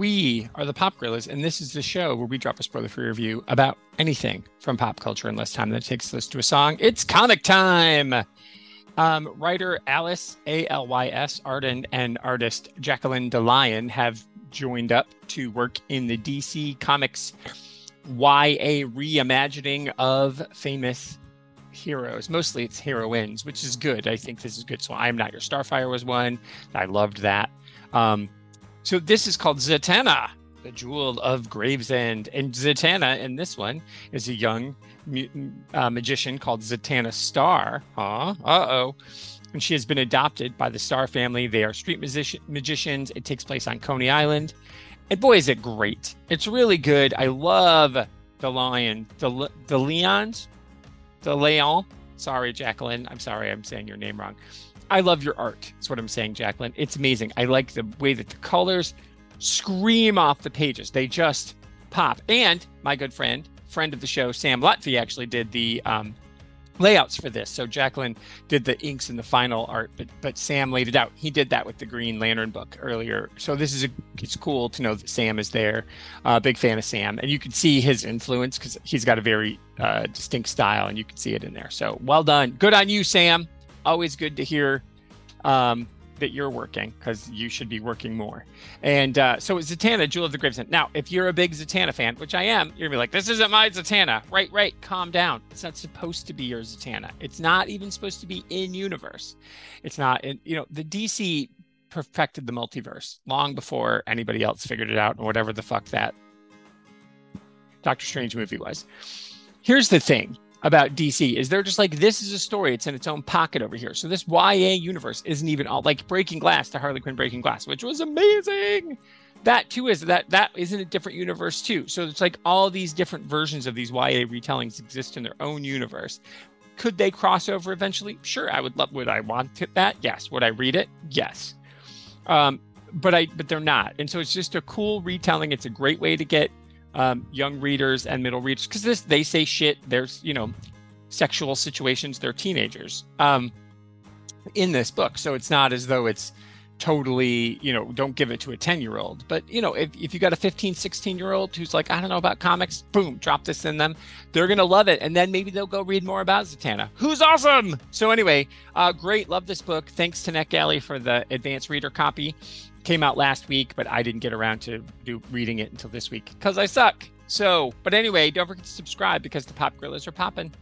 We are the Pop Gorillas, and this is the show where we drop a spoiler free review about anything from pop culture in less time than it takes us to a song. It's comic time! Um, writer Alys, A L Y S, Arden, and artist Jacqueline DeLion have joined up to work in the DC Comics YA reimagining of famous heroes. Mostly it's heroines, which is good. I think this is good. So I'm Not Your Starfire was one. I loved that. Um, so this is called Zatanna, the Jewel of Gravesend. And Zatanna in this one is a young uh, magician called Zatanna Star. Huh? Uh-oh. And she has been adopted by the Star family. They are street musician- magicians. It takes place on Coney Island. And boy, is it great. It's really good. I love the lion, the, the Leons, the Leon. Sorry, Jacqueline. I'm sorry I'm saying your name wrong. I love your art. That's what I'm saying, Jacqueline. It's amazing. I like the way that the colors scream off the pages. They just pop. And my good friend, friend of the show, Sam Lutfi, actually did the um, layouts for this. So Jacqueline did the inks and the final art, but but Sam laid it out. He did that with the Green Lantern book earlier. So this is a, it's cool to know that Sam is there. Uh, big fan of Sam, and you can see his influence because he's got a very uh, distinct style, and you can see it in there. So well done, good on you, Sam always good to hear um, that you're working because you should be working more. And uh, so Zatanna, Jewel of the Gravesend. Now, if you're a big Zatanna fan, which I am, you're gonna be like, "This isn't my Zatanna." Right, right. Calm down. It's not supposed to be your Zatanna. It's not even supposed to be in universe. It's not. In, you know, the DC perfected the multiverse long before anybody else figured it out, or whatever the fuck that Doctor Strange movie was. Here's the thing about DC is they're just like this is a story. It's in its own pocket over here. So this YA universe isn't even all like Breaking Glass to Harley Quinn Breaking Glass, which was amazing. That too is that that isn't a different universe too. So it's like all these different versions of these YA retellings exist in their own universe. Could they cross over eventually? Sure, I would love. Would I want that? Yes. Would I read it? Yes. Um, but I but they're not, and so it's just a cool retelling. It's a great way to get um, young readers and middle readers because this they say shit. There's you know sexual situations. They're teenagers um, in this book, so it's not as though it's totally you know don't give it to a 10 year old but you know if, if you got a 15 16 year old who's like i don't know about comics boom drop this in them they're gonna love it and then maybe they'll go read more about zatanna who's awesome so anyway uh, great love this book thanks to netgalley for the advanced reader copy came out last week, but I didn't get around to do reading it until this week because I suck. So, but anyway, don't forget to subscribe because the pop gorillas are popping.